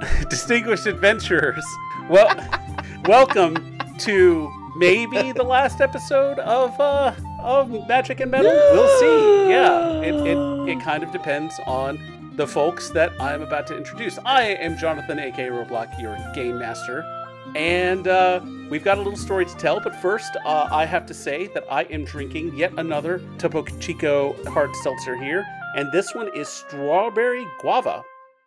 distinguished adventurers. Well, welcome to maybe the last episode of uh, of Magic and Metal. We'll see. Yeah, it, it it kind of depends on the folks that I'm about to introduce. I am Jonathan, aka Roadblock, your game master, and uh, we've got a little story to tell. But first, uh, I have to say that I am drinking yet another Topo Chico hard seltzer here, and this one is strawberry guava.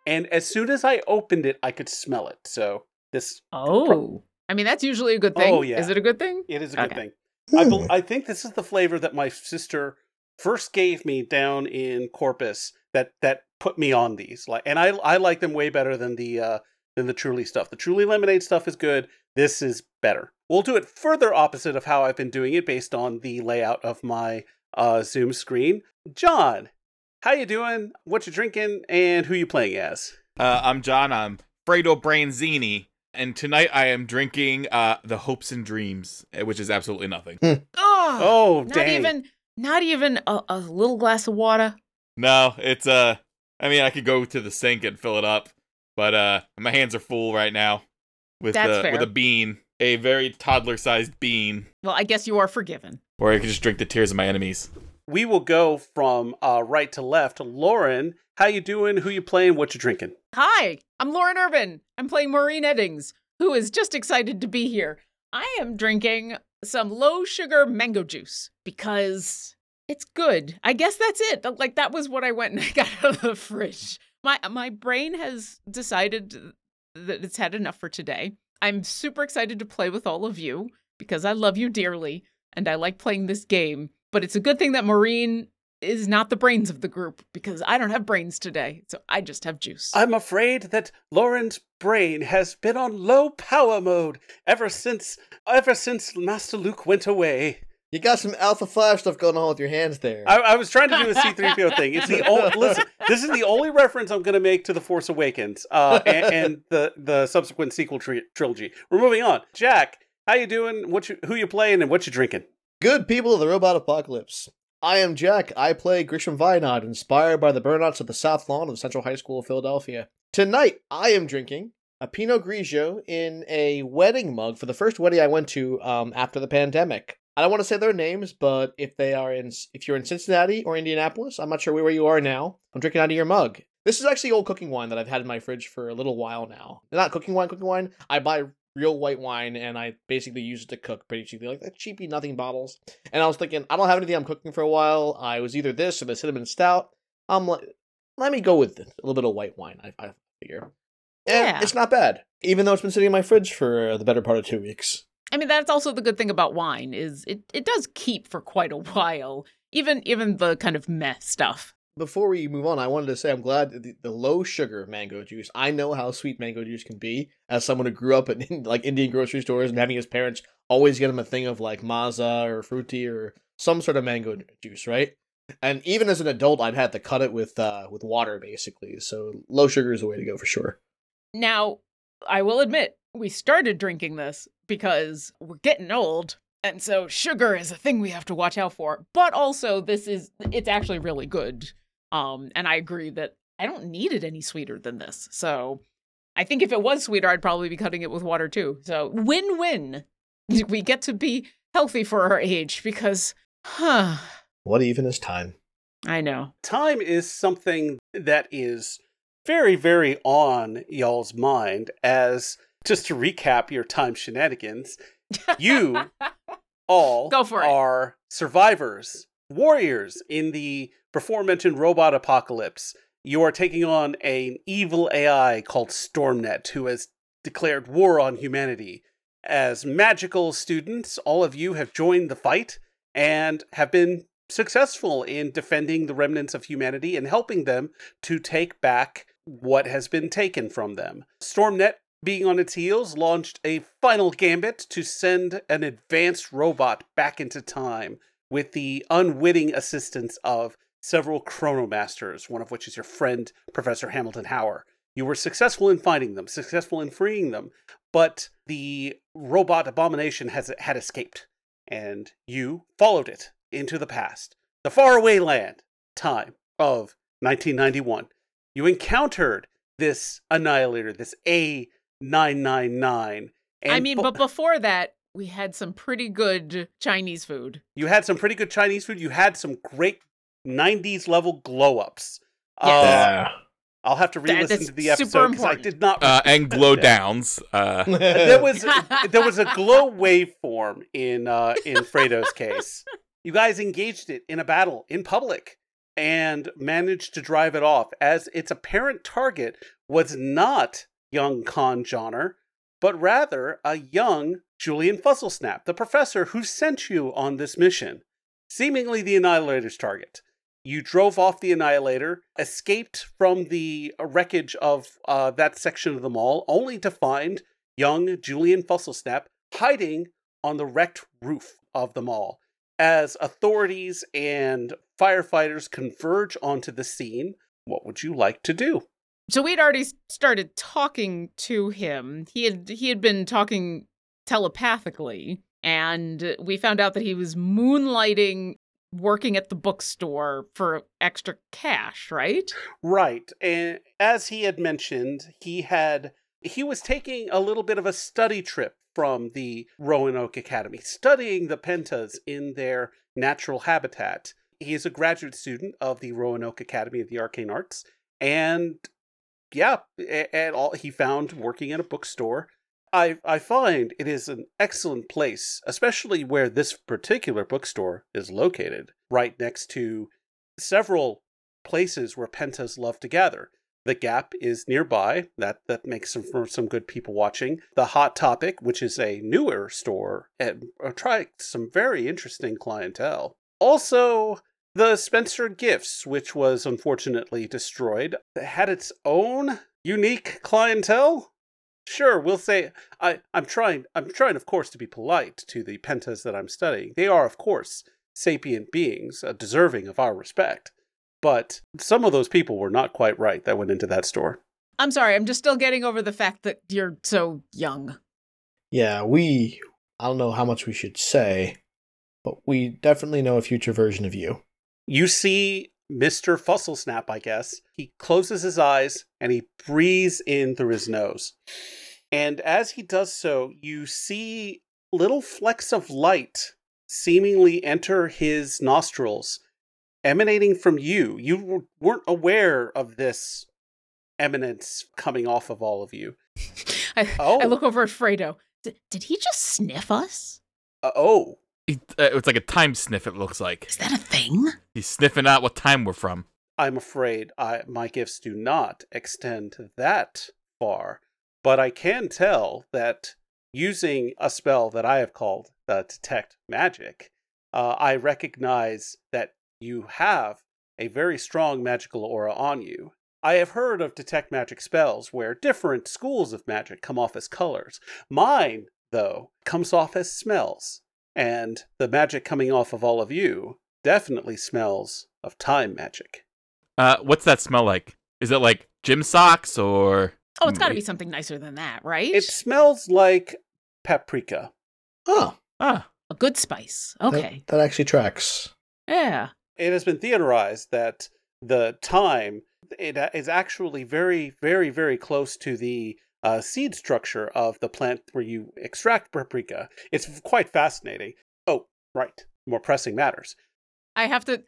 And as soon as I opened it, I could smell it. So this Oh. I mean, that's usually a good thing. Oh, yeah. Is it a good thing? It is a good thing. I, bel I think this is the flavor that my sister first gave me down in Corpus that that put me on these. Like, and I I like them way better than the uh, than the Truly stuff. The Truly lemonade stuff is good. This is better. We'll do it further opposite of how I've been doing it based on the layout of my uh, Zoom screen. John, how you doing? What you drinking? And who you playing as? Uh, I'm John. I'm Fredo Branzini, and tonight I am drinking uh, the Hopes and Dreams, eh, which is absolutely nothing. Oh, Oh, not dang. even not even a, a little glass of water. no, it's uh, I mean, I could go to the sink and fill it up, but uh, my hands are full right now with That's uh, fair. with a bean, a very toddler-sized bean, Well, I guess you are forgiven. or I could just drink the tears of my enemies. We will go from uh, right to left. Lauren, how you doing? Who you playing? What you drinking? Hi, I'm Lauren Urban. I'm playing Maureen Eddings, who is just excited to be here. I am drinking some low sugar mango juice because it's good. I guess that's it. Like that was what I went and I got out of the fridge. My my brain has decided that it's had enough for today. I'm super excited to play with all of you because I love you dearly and I like playing this game. But it's a good thing that Maureen is not the brains of the group because I don't have brains today. So I just have juice. I'm afraid that Lauren's brain has been on low power mode ever since ever since Master Luke went away. You got some Alpha Flash stuff going on with your hands there. I, I was trying to do a C-3PO thing. It's the only listen. This is the only reference I'm going to make to the Force Awakens uh, and, and the the subsequent sequel tri- trilogy. We're moving on. Jack, how you doing? What you who you playing and what you drinking? Good people of the robot apocalypse. I am Jack. I play Grisham Vinod, inspired by the burnouts of the South Lawn of Central High School of Philadelphia. Tonight, I am drinking a Pinot Grigio in a wedding mug for the first wedding I went to um, after the pandemic. I don't want to say their names, but if they are in, if you're in Cincinnati or Indianapolis, I'm not sure where you are now. I'm drinking out of your mug. This is actually old cooking wine that I've had in my fridge for a little while now. Not cooking wine, cooking wine. I buy real white wine and I basically use it to cook pretty cheaply, like the cheapy nothing bottles. And I was thinking, I don't have anything I'm cooking for a while. I was either this or the cinnamon stout. I'm like, let me go with it. a little bit of white wine. I, I figure, and Yeah. it's not bad, even though it's been sitting in my fridge for the better part of two weeks. I mean, that's also the good thing about wine is it, it does keep for quite a while, even even the kind of meh stuff. Before we move on, I wanted to say I'm glad that the, the low sugar mango juice. I know how sweet mango juice can be as someone who grew up in like Indian grocery stores and having his parents always get him a thing of like Maaza or Frooti or some sort of mango juice, right? And even as an adult, I'd had to cut it with uh, with water basically. So low sugar is the way to go for sure. Now, I will admit, we started drinking this because we're getting old, and so sugar is a thing we have to watch out for. But also, this is it's actually really good. Um, and I agree that I don't need it any sweeter than this. So I think if it was sweeter, I'd probably be cutting it with water too. So win-win. We get to be healthy for our age because, huh? What even is time? I know. Time is something that is very, very on y'all's mind. As just to recap your time shenanigans, you all Go for it. are survivors, warriors in the before mentioned robot apocalypse. You are taking on an evil AI called Stormnet, who has declared war on humanity. As magical students, all of you have joined the fight and have been successful in defending the remnants of humanity and helping them to take back what has been taken from them. Stormnet, being on its heels, launched a final gambit to send an advanced robot back into time with the unwitting assistance of several chronomasters, one of which is your friend, Professor Hamilton Hauer. You were successful in finding them, successful in freeing them, but the robot abomination has had escaped, and you followed it into the past, the faraway land, time of 1991. You encountered this annihilator, this A999. And I mean, but before that, we had some pretty good Chinese food. you had some pretty good Chinese food. You had some great 90s level glow ups. Yes. Yeah. I'll have to That- re-listen that's to the super episode because I did not. Uh, and glow downs. Uh, there was there was a glow waveform in uh, in Fredo's case. You guys engaged it in a battle in public and managed to drive it off, as its apparent target was not young Con Johnner, but rather a young Julian Fuzzlesnap, the professor who sent you on this mission, seemingly the Annihilator's target. You drove off the Annihilator, escaped from the wreckage of uh, that section of the mall, only to find young Julian Fuzzlesnap hiding on the wrecked roof of the mall. As authorities and firefighters converge onto the scene, what would you like to do? So we'd already started talking to him. He had he had been talking telepathically, and we found out that he was moonlighting working at the bookstore for extra cash, right? Right. And as he had mentioned, he had he was taking a little bit of a study trip from the Roanoke Academy, studying the pentas in their natural habitat. He is a graduate student of the Roanoke Academy of the Arcane Arts, and yeah, a- and all he found working at a bookstore. I I find it is an excellent place, especially where this particular bookstore is located, right next to several places where pentas love to gather. The Gap is nearby. That that makes some for some good people watching. The Hot Topic, which is a newer store, and uh, attracts some very interesting clientele. Also, the Spencer Gifts, which was unfortunately destroyed, had its own unique clientele. Sure, we'll say I, I'm trying I'm trying of course to be polite to the pentas that I'm studying. They are of course sapient beings, uh, deserving of our respect. But some of those people were not quite right that went into that store. I'm sorry, I'm just still getting over the fact that you're so young. Yeah, we. I don't know how much we should say, but we definitely know a future version of you. You see Mr. Fuzzlesnap, I guess. He closes his eyes and he breathes in through his nose. And as he does so, you see little flecks of light seemingly enter his nostrils, emanating from you. You weren't aware of this eminence coming off of all of you. I, Oh, I look over at Fredo. D- did he just sniff us? uh, oh, it- uh, it's like a time sniff, it looks like. Is that a thing? He's sniffing out what time we're from. I'm afraid I, my gifts do not extend that far, but I can tell that using a spell that I have called uh, Detect Magic, uh, I recognize that you have a very strong magical aura on you. I have heard of Detect Magic spells where different schools of magic come off as colors. Mine, though, comes off as smells, and the magic coming off of all of you definitely smells of time magic. Uh, what's that smell like? Is it like gym socks or? Oh, it's got to be something nicer than that, right? It smells like paprika. Oh, Ah, a good spice. Okay. that actually tracks. Yeah. It has been theorized that the time it uh, actually very, very, very close to the uh, seed structure of the plant where you extract paprika. It's quite fascinating. Oh, right. More pressing matters. I have to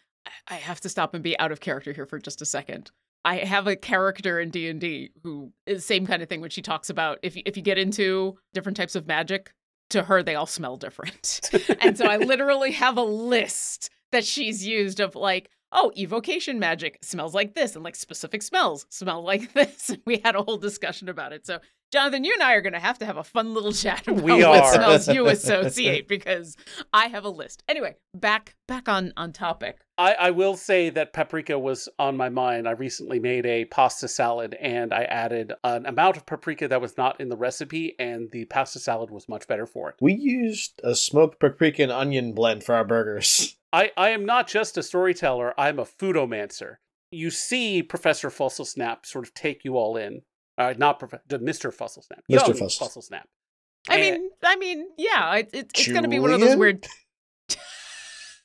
I have to stop and be out of character here for just a second. I have a character in D&D who is same kind of thing when she talks about if you, if you get into different types of magic, to her they all smell different. and so I literally have a list that she's used of like, oh, evocation magic smells like this and like specific smells smell like this. We had a whole discussion about it. So Jonathan, you and I are going to have to have a fun little chat about We what are. smells you associate because I have a list. Anyway, back back on on topic. I, I will say that paprika was on my mind. I recently made a pasta salad and I added an amount of paprika that was not in the recipe, and the pasta salad was much better for it. We used a smoked paprika and onion blend for our burgers. I, I am not just a storyteller, I'm a foodomancer. You see Professor Fuzzlesnap sort of take you all in. Uh, not Prof- the Mr. Fuzzlesnap. Mr. Young Fuzzle. Fuzzlesnap. I And- mean, I mean, yeah, it, it, it's going to be one of those weird.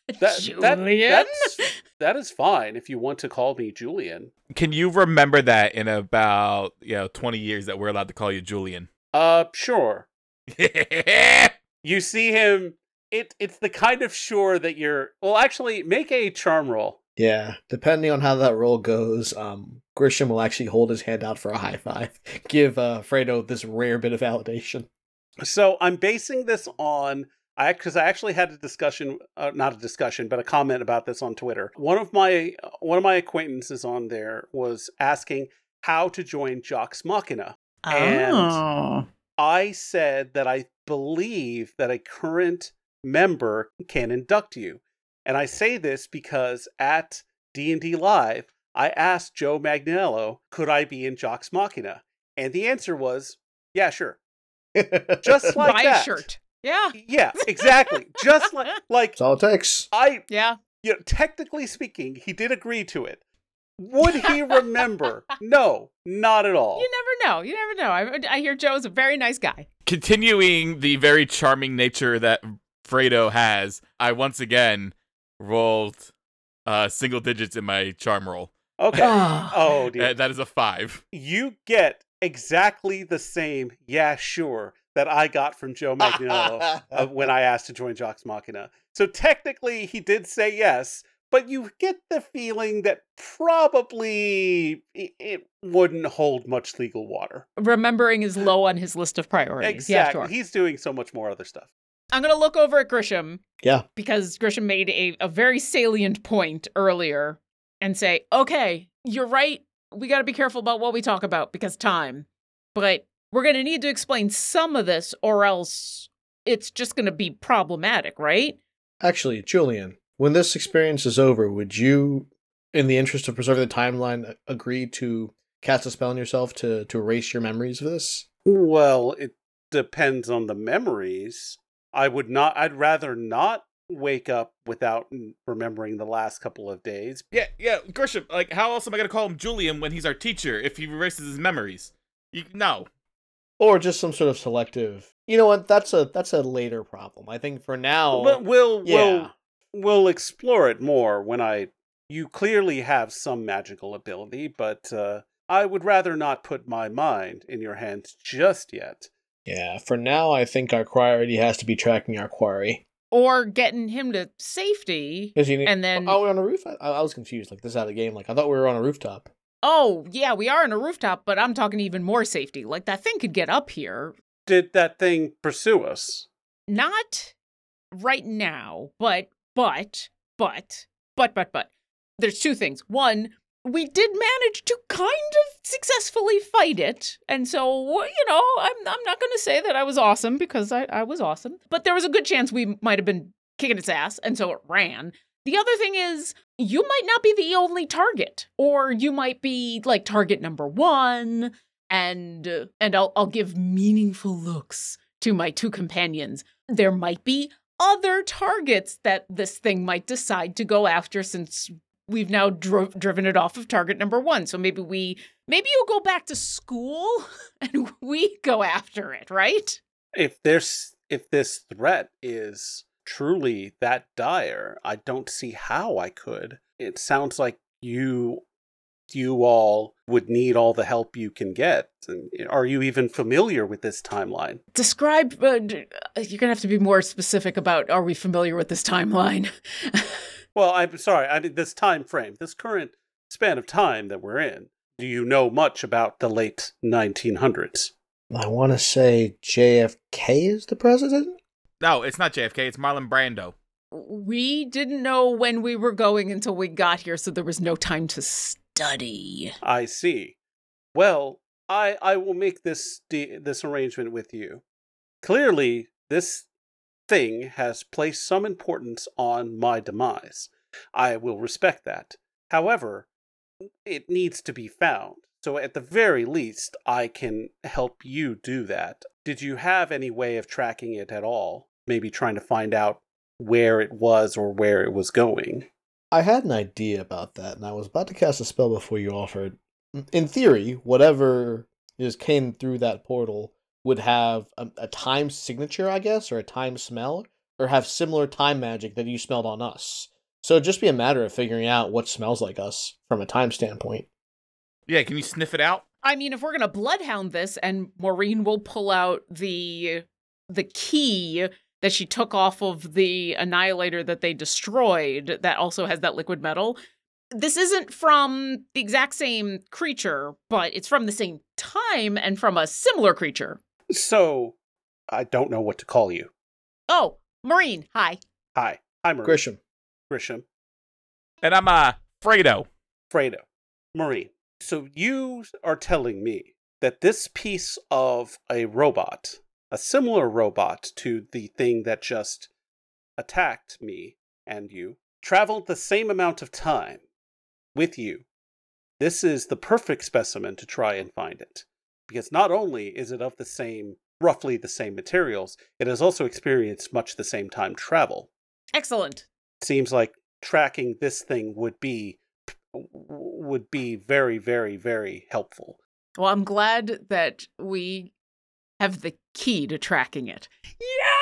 That, that, Julian? that's, that is fine if you want to call me Julian. Can you remember that in about you know 20 years that we're allowed to call you Julian? Uh, sure. You see him. It it's the kind of sure that you're. Well, actually, make a charm roll. Yeah, depending on how that roll goes, um, Grisham will actually hold his hand out for a high five, give uh, Fredo this rare bit of validation. So I'm basing this on I because I actually had a discussion, uh, not a discussion, but a comment about this on Twitter. One of my one of my acquaintances on there was asking how to join Vox Machina. And- oh. I said that I believe that a current member can induct you. And I say this because at D&D Live, I asked Joe Manganiello, could I be in Vox Machina? And the answer was, yeah, sure. Just like Buy that. a shirt. Yeah. Yeah, exactly. Just like like That's all it takes. I Yeah. you know, technically speaking, he did agree to it. Would he remember? no, not at all. You never know. You never know. I, I hear Joe's a very nice guy. Continuing the very charming nature that Fredo has, I once again rolled uh single digits in my charm roll. Okay. Oh. Dear. That is a five. you get exactly the same yeah sure that i got from joe manganiello uh, when i asked to join Vox machina so technically he did say yes but you get the feeling that probably it, it wouldn't hold much legal water Remembering is low on his list of priorities. exactly Yeah, sure. he's doing so much more other stuff I'm going to look over at Grisham yeah, because Grisham made a, a very salient point earlier and say, okay, you're right. We got to be careful about what we talk about because time. But we're going to need to explain some of this or else it's just going to be problematic, right? actually, Julian, when this experience is over, would you, in the interest of preserving the timeline, agree to cast a spell on yourself to to erase your memories of this? well it depends on the memories i would not i'd rather not wake up without remembering the last couple of days Yeah, yeah, Grisham. Like, how else am I gonna call him Julian when he's our teacher if he erases his memories? You, no. Or just some sort of selective. You know what? That's a that's a later problem. I think for now. But we'll yeah. we'll we'll explore it more when I. You clearly have some magical ability, but uh, I would rather not put my mind in your hands just yet. Yeah, for now, I think our priority has to be tracking our quarry. Or getting him to safety. need- And then- oh, we're on a roof. I, I was confused. Like this is out of the game. Like I thought we were on a rooftop. Oh, yeah, we are on a rooftop, but I'm talking even more safety. Like that thing could get up here. Did that thing pursue us? Not right now, but, but, but, but, but, but. There's two things. One, we did manage to kind of successfully fight it. And so, you know, I'm, I'm not going to say that I was awesome because I, I was awesome. But there was a good chance we might have been kicking its ass. And so it ran. The other thing is, you might not be the only target, or you might be like target number one. And uh, and I'll I'll give meaningful looks to my two companions. There might be other targets that this thing might decide to go after since we've now dro- driven it off of target number one. So maybe we maybe you'll go back to school and we go after it, right? If there's if this threat is truly that dire, I don't see how I could. It sounds like you you all would need all the help you can get. And Are you even familiar with this timeline? Describe. Uh, you're gonna have to be more specific about. Are we familiar with this timeline? Well, I'm sorry. I mean, this time frame, this current span of time that we're in. Do you know much about the late 1900s? I want to say JFK is the president. No, it's not JFK. It's Marlon Brando. we didn't know when we were going until we got here, so there was no time to study. I see. Well, I I will make this de- this arrangement with you. Clearly, this thing has placed some importance on my demise. I will respect that. However, it needs to be found. So at the very least, I can help you do that. Did you have any way of tracking it at all? Maybe trying to find out where it was or where it was going. I had an idea about that, and I was about to cast a spell before you offered. In theory, whatever just came through that portal would have a, a time signature, I guess, or a time smell, or have similar time magic that you smelled on us. So it'd just be a matter of figuring out what smells like us from a time standpoint. Yeah, can you sniff it out? I mean, if we're gonna bloodhound this, and Maureen will pull out the the key that she took off of the annihilator that they destroyed, that also has that liquid metal. This isn't from the exact same creature, but it's from the same time and from a similar creature. So, I don't know what to call you. Oh, Marine. hi. Hi. Hi, Marie. Grisham. Grisham. And I'm uh Fredo. Fredo. Marie. So you are telling me that this piece of a robot, a similar robot to the thing that just attacked me and you, traveled the same amount of time with you. This is the perfect specimen to try and find it. Because not only is it of the same, roughly the same materials, it has also experienced much the same time travel. Excellent. Seems like tracking this thing would be would be very very very helpful. Well, I'm glad that we have the key to tracking it. Yeah!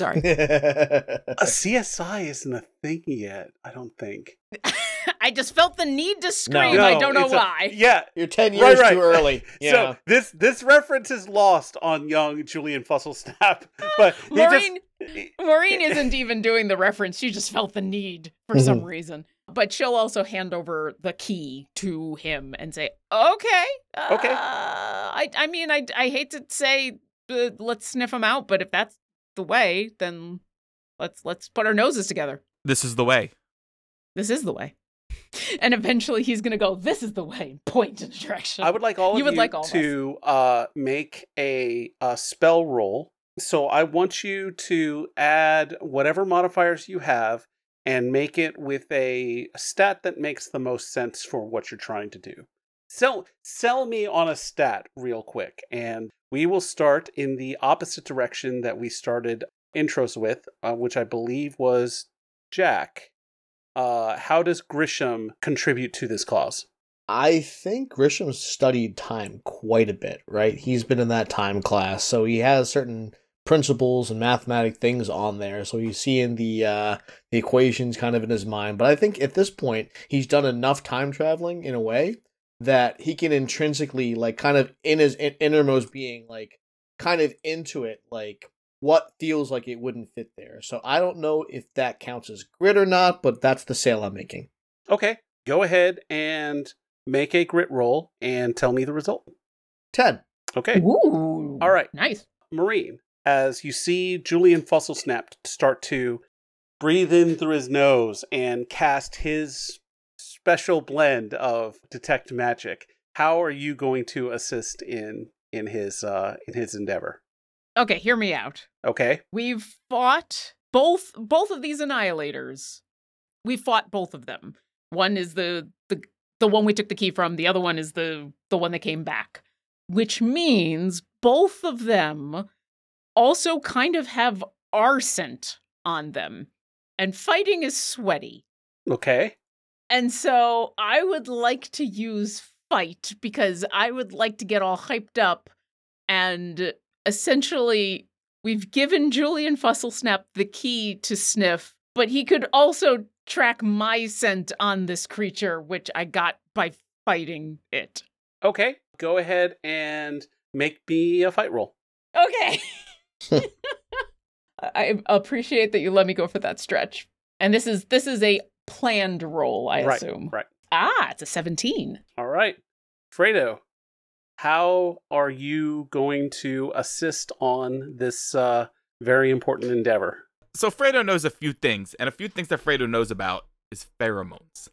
Sorry. A CSI isn't a thing yet, I don't think. I just felt the need to scream. No. I don't know a- why. yeah, You're 10 years right. too early. Yeah. So this this reference is lost on young Julian Fuzzlesnap, but he Maureen, just Maureen isn't even doing the reference. She just felt the need for some Mhm. reason. But she'll also hand over the key to him and say, "Okay, Okay. uh, I, I mean, I, I hate to say, uh, let's sniff him out, but if that's the way, then let's let's put our noses together. This is the way. This is the way." And eventually, he's gonna go. This is the way. and Point in the direction. I would like all of You you, would like all of to uh, make a, a spell roll. So I want you to add whatever modifiers you have and make it with a stat that makes the most sense for what you're trying to do. Sell sell me on a stat real quick, and we will start in the opposite direction that we started intros with, uh, which I believe was Jack. Uh, how does Grisham contribute to this cause? I think grisham studied time quite a bit, right? He's been in that time class, so he has certain principles and mathematic things on there. So he's seeing the uh, the equations kind of in his mind. But I think at this point, he's done enough time traveling in a way that he can intrinsically, like, kind of in his in- innermost being, like, kind of into it, like what feels like it wouldn't fit there. So I don't know if that counts as grit or not, but that's the sale I'm making. Okay, go ahead and make a grit roll and tell me the result. Ten. Okay, Ooh. All right. Nice. Maureen, as you see Julian Fuzzlesnap start to breathe in through his nose and cast his special blend of detect magic, how are you going to assist in in his uh in his endeavor? Okay, hear me out. Okay. We've fought both both of these annihilators. We fought both of them. One is the the the one we took the key from. The other one is the the one that came back. Which means both of them also kind of have our scent on them. And fighting is sweaty. Okay. And so I would like to use fight because I would like to get all hyped up and essentially we've given Julian Fuzzlesnap the key to sniff, but he could also track my scent on this creature, which I got by fighting it. Okay. Go ahead and make me a fight roll. Okay. I appreciate that you let me go for that stretch. And this is this is a planned roll, I right. assume. Right. Ah, it's a 17. All right. Fredo, how are you going to assist on this uh, very important endeavor? So Fredo knows a few things, and a few things that Fredo knows about is pheromones.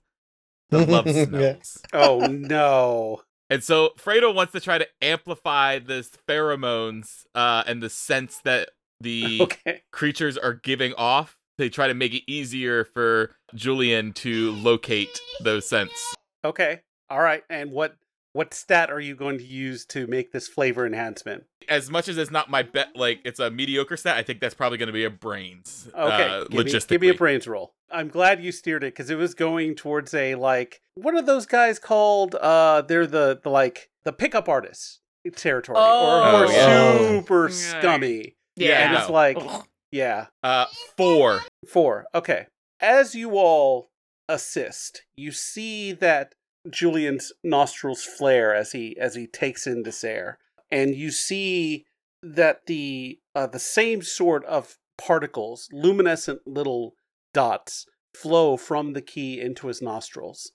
The love Yeah. smells. Oh no. And so Fredo wants to try to amplify this pheromones uh, and the sense that the Okay. creatures are giving off. They try to make it easier for Julian to locate those scents. Okay. All right. And what what stat are you going to use to make this flavor enhancement? As much as it's not my bet, like it's a mediocre stat, I think that's probably going to be a brains. Okay. uh, give, me, logistically. give me a brains roll. I'm glad you steered it because it was going towards a like what are those guys called? Uh they're the, the like the pickup artists territory. Oh, or, or Oh, super Yeah. scummy. Yeah, and no. it's like Ugh. Yeah. Uh, four. Four. Okay. as you all assist, you see that Julian's nostrils flare as he as he takes in this air, and you see that the uh, the same sort of particles, luminescent little dots, flow from the key into his nostrils.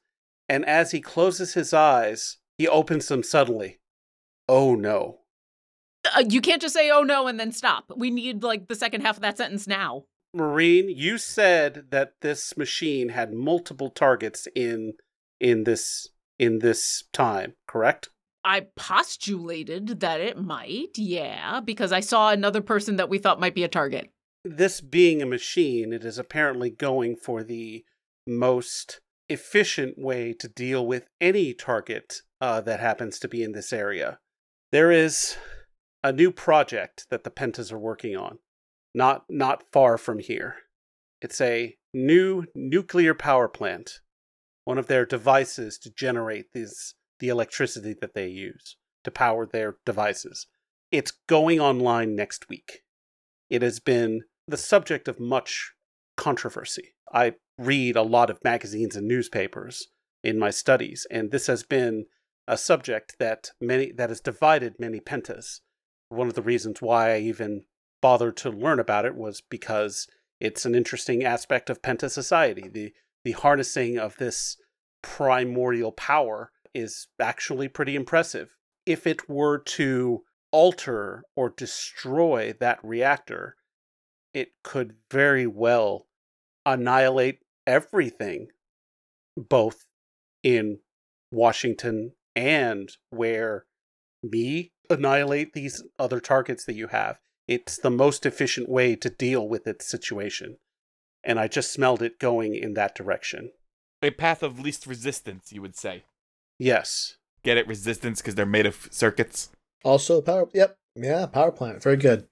And as he closes his eyes, he opens them suddenly. Oh no. Uh, you can't just say "oh no" and then stop. We need like the second half of that sentence now. Maureen, you said that this machine had multiple targets in in this in this time, correct? I postulated that it might, yeah, because I saw another person that we thought might be a target. This being a machine, it is apparently going for the most efficient way to deal with any target uh, that happens to be in this area. There is a new project that the Pentas are working on, not not far from here. It's a new nuclear power plant, one of their devices to generate these the electricity that they use to power their devices. It's going online next week. It has been the subject of much controversy. I read a lot of magazines and newspapers in my studies, and this has been a subject that many that has divided many pentas. One of the reasons why I even bothered to learn about it was because it's an interesting aspect of penta society. The the harnessing of this primordial power is actually pretty impressive. If it were to alter or destroy that reactor, it could very well annihilate everything, both in Washington and where me annihilate these other targets that you have. It's the most efficient way to deal with its situation. And I just smelled it going in that direction. A path of least resistance, you would say. Yes. Get it resistance because they're made of circuits. Also, power. Yep. Yeah, power plant. Very good.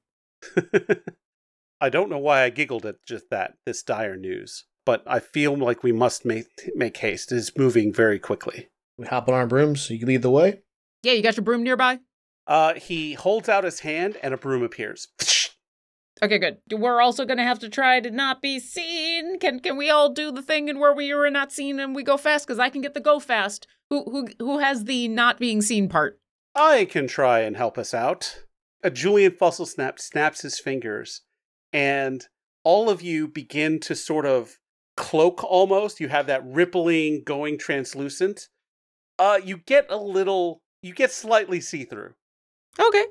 I don't know why I giggled at just that, this dire news, but I feel like we must make, make haste. It is moving very quickly. We hop on our brooms so you can lead the way. Yeah, you got your broom nearby? Uh, he holds out his hand and a broom appears. Okay, good. We're also gonna have to try to not be seen. Can can we all do the thing and where we are not seen and we go fast? Because I can get the go fast. Who who who has the not being seen part? I can try and help us out. A Julian Fuzzlesnap snaps his fingers, and all of you begin to sort of cloak almost. You have that rippling going translucent. Uh, you get a little, you get slightly see through. Okay.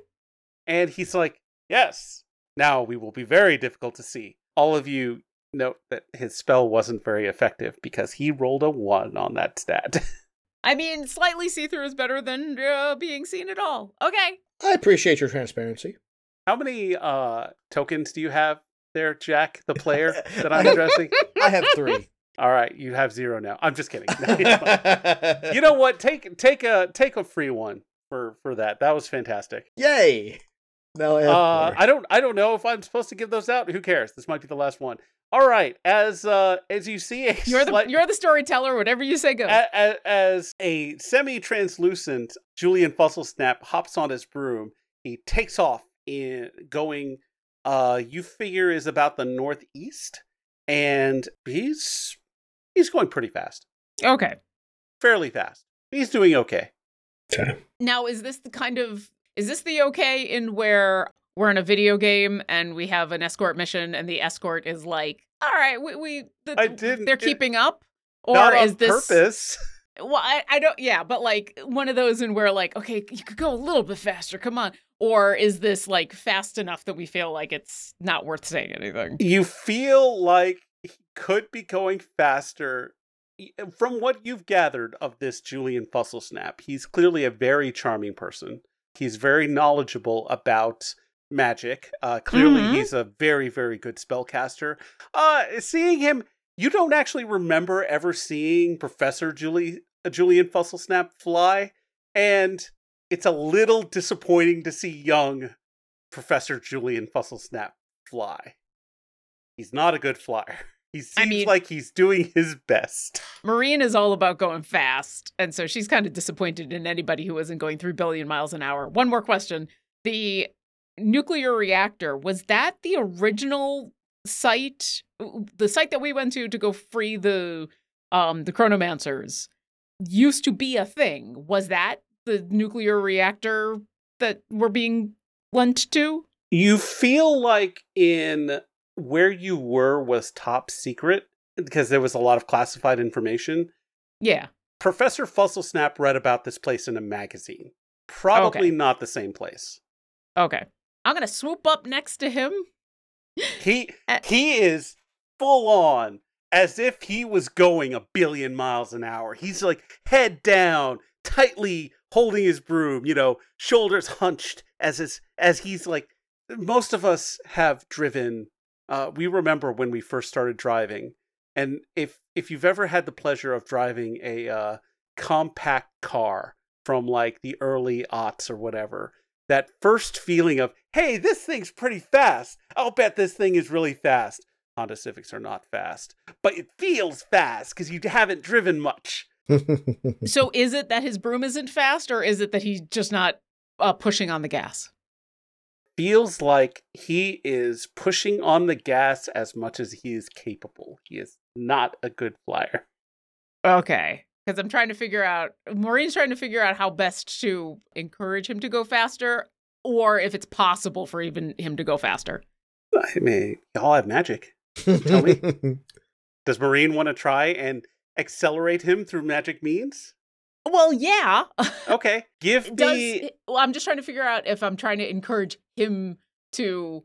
And he's like, Yes, now we will be very difficult to see. All of you note that his spell wasn't very effective because he rolled a one on that stat. I mean, slightly see through is better than uh, being seen at all. Okay. I appreciate your transparency. How many uh tokens do you have there, Jack, the player that I'm addressing? I have three. All right, you have zero now. I'm just kidding. you know what? Take take a take a free one for for that. That was fantastic. Yay! Now I Uh. I don't I don't know if I'm supposed to give those out. Who cares? This might be the last one. All right, as uh as you see, a You're the slight- you're the storyteller. Whatever you say goes. a- a- as a semi-translucent Julian Fuzzlesnap hops on his broom, he takes off in going. Uh, you figure is about the northeast, and he's he's going pretty fast, okay. fairly fast. He's doing okay. Okay. Now, is this the kind of is this the okay in where we're in a video game and we have an escort mission and the escort is like, all right, we, we the, I didn't- they're it- keeping up, or is this purpose. Well, I, I don't. Yeah, but like one of those in where like, okay, you could go a little bit faster. Come on. Or is this like fast enough that we feel like it's not worth saying anything? You feel like he could be going faster. From what you've gathered of this Julian Fuzzlesnap, he's clearly a very charming person. He's very knowledgeable about magic. Uh, clearly, Mhm. he's a very, very good spellcaster. Uh, seeing him, you don't actually remember ever seeing Professor Julie, uh, Julian Fuzzlesnap fly, and it's a little disappointing to see young Professor Julian Fuzzlesnap fly. He's not a good flyer. He seems I mean- like he's doing his best. Maureen is all about going fast, and so she's kind of disappointed in anybody who isn't going three billion miles an hour. One more question: the nuclear reactor was that the original site, the site that we went to to go free the um the chronomancers, used to be a thing. Was that the nuclear reactor that we're being lent to? You feel like in where you were was top secret because there was a lot of classified information. Yeah. Professor Fuzzlesnap read about this place in a magazine. Probably Okay. not the same place. Okay. I'm gonna swoop up next to him. He he is full on as if he was going a billion miles an hour. He's like head down, tightly holding his broom, you know, shoulders hunched as his as he's like most of us have driven uh we remember when we first started driving. And if if you've ever had the pleasure of driving a uh compact car from like the early aughts or whatever, that first feeling of, hey, this thing's pretty fast. I'll bet this thing is really fast. Honda Civics are not fast, but it feels fast because you haven't driven much. So is it that his broom isn't fast, or is it that he's just not uh, pushing on the gas? Feels like he is pushing on the gas as much as he is capable. He is not a good flyer. Okay. Because I'm trying to figure out, Maureen's trying to figure out how best to encourage him to go faster, or if it's possible for even him to go faster. I mean, y'all have magic. Tell me. Does Maureen want to try and accelerate him through magic means? Well, yeah. Okay, give Does me. well, I'm just trying to figure out if I'm trying to encourage him to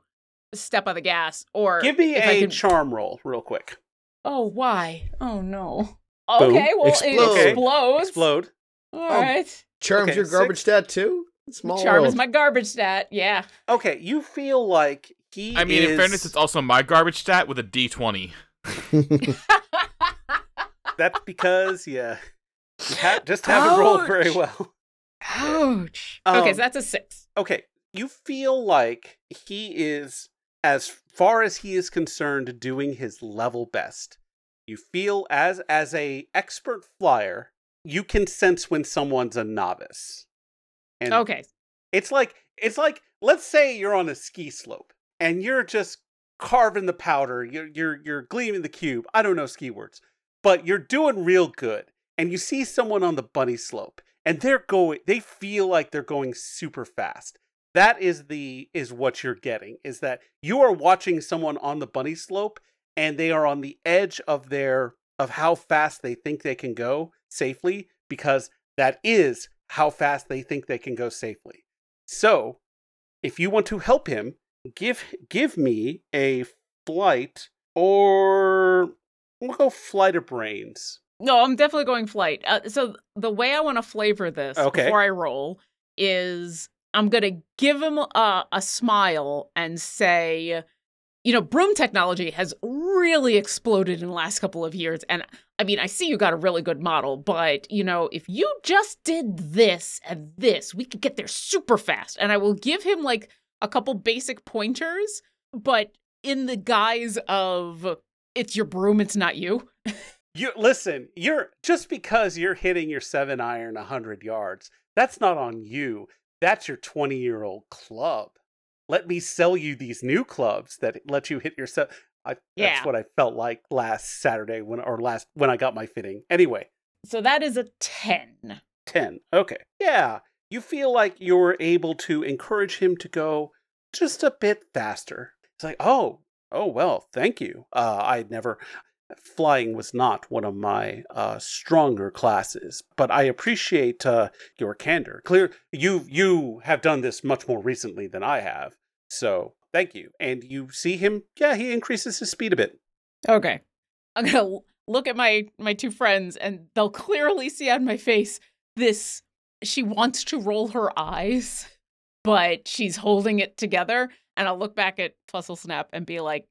step on the gas, or Give me if I a can- charm roll, real quick. Oh, why? Oh no. Boom. Okay, well Explode. it explodes. Explode. All Oh, right. Charms Okay, your garbage stat too? Small Charm world. is my garbage stat. Yeah. Okay, you feel like he. I mean, is... in fairness, it's also my garbage stat with a D20. that's because yeah, you ha- just haven't rolled very well. Ouch. okay, Um, so that's a six. Okay, you feel like he is, as far as he is concerned, doing his level best. You feel as as a expert flyer, you can sense when someone's a novice. And Okay. It's like it's like let's say you're on a ski slope and you're just carving the powder, you're you're you're gleaming the cube. I don't know ski words, but you're doing real good. And you see someone on the bunny slope and they're going they feel like they're going super fast. That is the is what you're getting is that you are watching someone on the bunny slope and they are on the edge of their of how fast they think they can go safely because that is how fast they think they can go safely. So, if you want to help him, give give me a flight or we'll go flight of brains. No, I'm definitely going flight. Uh, so the way I want to flavor this Okay. before I roll is I'm going to give him a, a smile and say, you know, broom technology has really exploded in the last couple of years. And I mean, I see you got a really good model, but, you know, if you just did this and this, we could get there super fast. And I will give him like a couple basic pointers, but in the guise of it's your broom, it's not you. You listen, you're just because you're hitting your 7 iron 100 yards. That's not on you. That's your 20-year-old club. Let me sell you these new clubs that let you hit your se- I, Yeah. That's what I felt like last Saturday when or last when I got my fitting. Anyway, So that is a 10. 10. Okay. Yeah. You feel like you're able to encourage him to go just a bit faster. It's like, oh, oh, well, thank you. Uh, I'd never. Flying was not one of my uh, stronger classes, but I appreciate uh, your candor. Clear, you you have done this much more recently than I have, so thank you. And you see him, yeah, he increases his speed a bit. Okay. I'm to look at my my two friends and they'll clearly see on my face this she wants to roll her eyes, but she's holding it together and I'll look back at Fuzzlesnap and be like,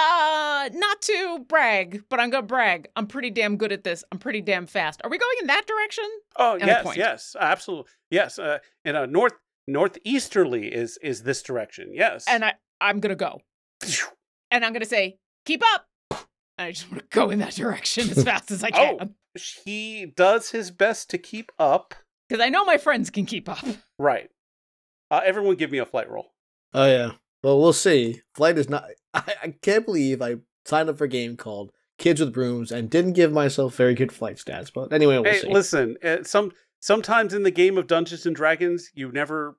"Uh, not to brag, but I'm going to brag. I'm pretty damn good at this. I'm pretty damn fast. Are we going in that direction?" Oh And yes, point. yes, absolutely, yes. Uh, in a north northeasterly is is this direction? Yes, And I I'm going to go. And I'm going to say, "Keep up." And I just want to go in that direction as fast as I Oh. can he does his best to keep up. because I know my friends can keep up. Right. Uh, everyone, give me a flight roll. Oh yeah. Well, we'll see. Flight is not. I, I can't believe I signed up for a game called Kids with Brooms and didn't give myself very good flight stats. But anyway, we'll hey, see. listen. Uh, some sometimes in the game of Dungeons and Dragons, you never.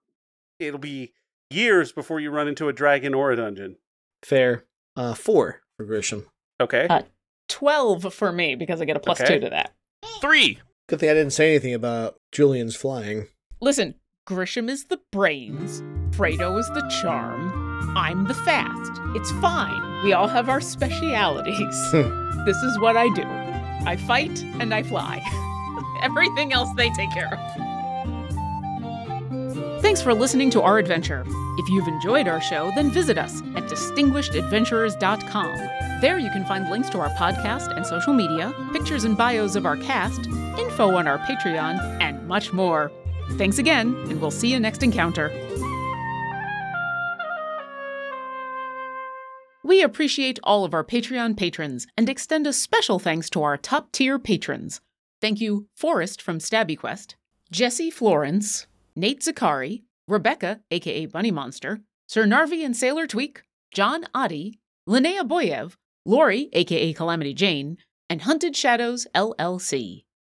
It'll be years before you run into a dragon or a dungeon. Fair. Uh, four for Grisham. Okay. Uh, 12 for me because I get a plus Okay. 2 to that. Three. Good thing I didn't say anything about Julian's flying. Listen, Grisham is the brains, Fredo is the charm, I'm the fast. It's fine. We all have our specialities. this is what I do I fight and I fly. Everything else they take care of. Thanks for listening to our adventure. If you've enjoyed our show, then visit us at distinguishedadventurers.com. There you can find links to our podcast and social media, pictures and bios of our cast, info on our Patreon, and much more. Thanks again, and we'll see you next encounter. We appreciate all of our Patreon patrons and extend a special thanks to our top tier patrons. Thank you, Forrest from Stabby Quest, Jesse Florence, Nate Zakari, Rebecca, aka Bunny Monster, Sir Narvi and Sailor Tweak, John Oddie, Linnea Boyev, Lori, aka Calamity Jane, and Hunted Shadows LLC.